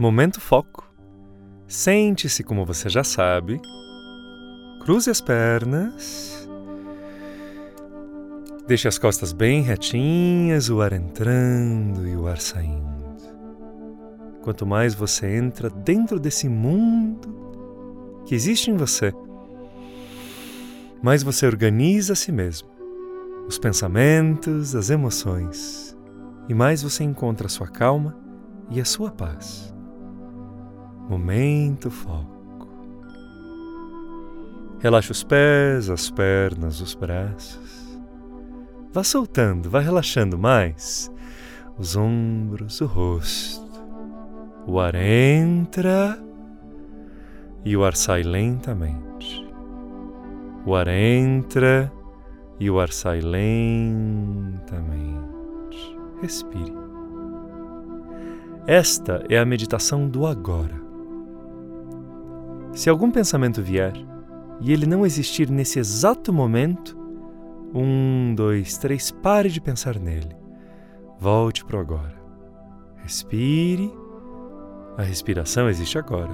Momento foco. Sente-se como você já sabe. Cruze as pernas. Deixe as costas bem retinhas, o ar entrando e o ar saindo. Quanto mais você entra dentro desse mundo que existe em você, mais você organiza a si mesmo, os pensamentos, as emoções, e mais você encontra a sua calma e a sua paz. Momento foco. Relaxa os pés, as pernas, os braços. Vá soltando, vá relaxando mais os ombros, o rosto. O ar entra e o ar sai lentamente. O ar entra e o ar sai lentamente. Respire. Esta é a meditação do agora. Se algum pensamento vier e ele não existir nesse exato momento, um, dois, três, pare de pensar nele. Volte para o agora. Respire. A respiração existe agora.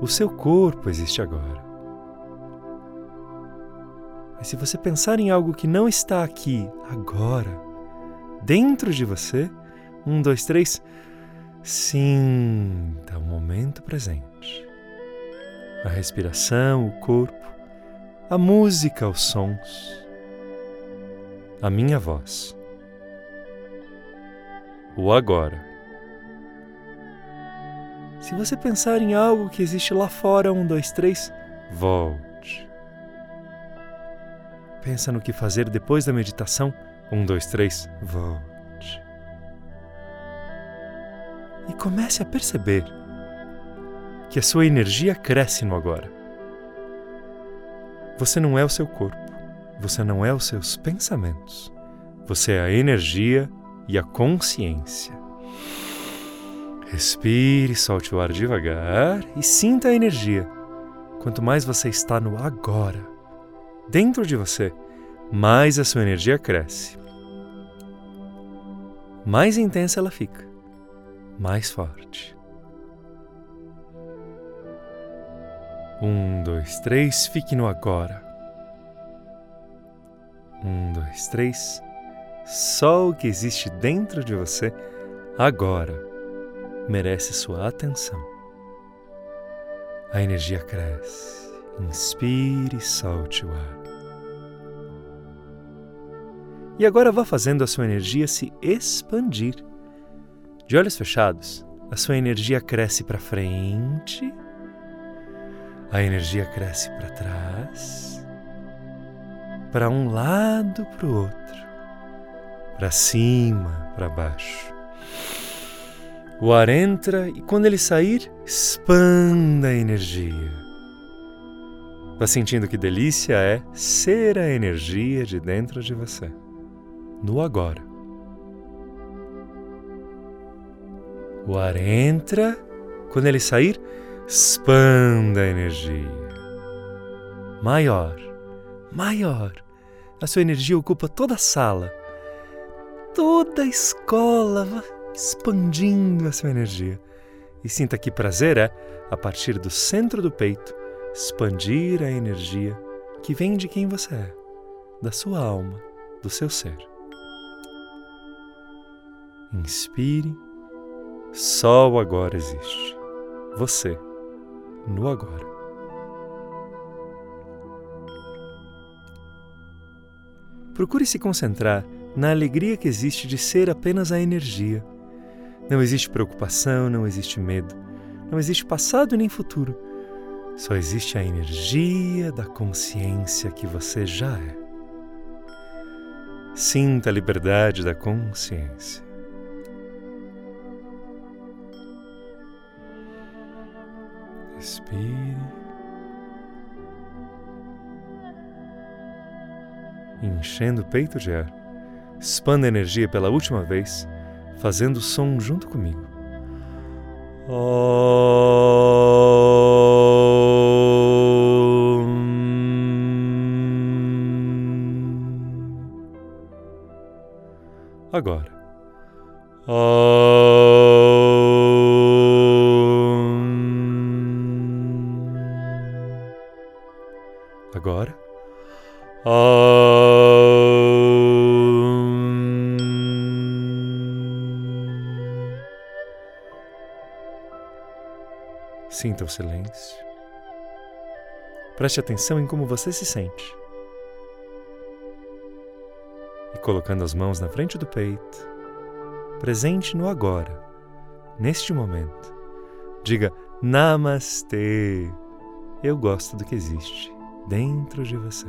O seu corpo existe agora. Mas se você pensar em algo que não está aqui, agora, dentro de você, um, dois, três, sinta o momento presente a respiração, o corpo, a música, os sons, a minha voz. O agora. Se você pensar em algo que existe lá fora, um, dois, três, volte. Pensa no que fazer depois da meditação, um, dois, três, volte. E comece a perceber que a sua energia cresce no agora. Você não é o seu corpo, você não é os seus pensamentos, você é a energia e a consciência. Respire, solte o ar devagar e sinta a energia. Quanto mais você está no agora, dentro de você, mais a sua energia cresce. Mais intensa ela fica, mais forte. Um, dois, três, fique no agora. Um, dois, três. Só o que existe dentro de você agora merece sua atenção. A energia cresce. Inspire e solte o ar. E agora vá fazendo a sua energia se expandir. De olhos fechados, a sua energia cresce para frente a energia cresce para trás, para um lado, para o outro, para cima, para baixo. O ar entra e quando ele sair, expanda a energia. Vá sentindo que delícia é ser a energia de dentro de você, no agora. O ar entra, quando ele sair, Expanda a energia. Maior, maior. A sua energia ocupa toda a sala, toda a escola, expandindo a sua energia. E sinta que prazer é, a partir do centro do peito, expandir a energia que vem de quem você é, da sua alma, do seu ser. Inspire, o agora existe. Você no agora. Procure se concentrar na alegria que existe de ser apenas a energia. Não existe preocupação, não existe medo, não existe passado nem futuro. Só existe a energia da consciência que você já é. Sinta a liberdade da consciência. Respire. Enchendo o peito de ar. Expanda a energia pela última vez, fazendo o som junto comigo. Agora. Om. Agora. Sinta o silêncio. Preste atenção em como você se sente. E colocando as mãos na frente do peito, presente no agora, neste momento, diga Namastê. Eu gosto do que existe dentro de você.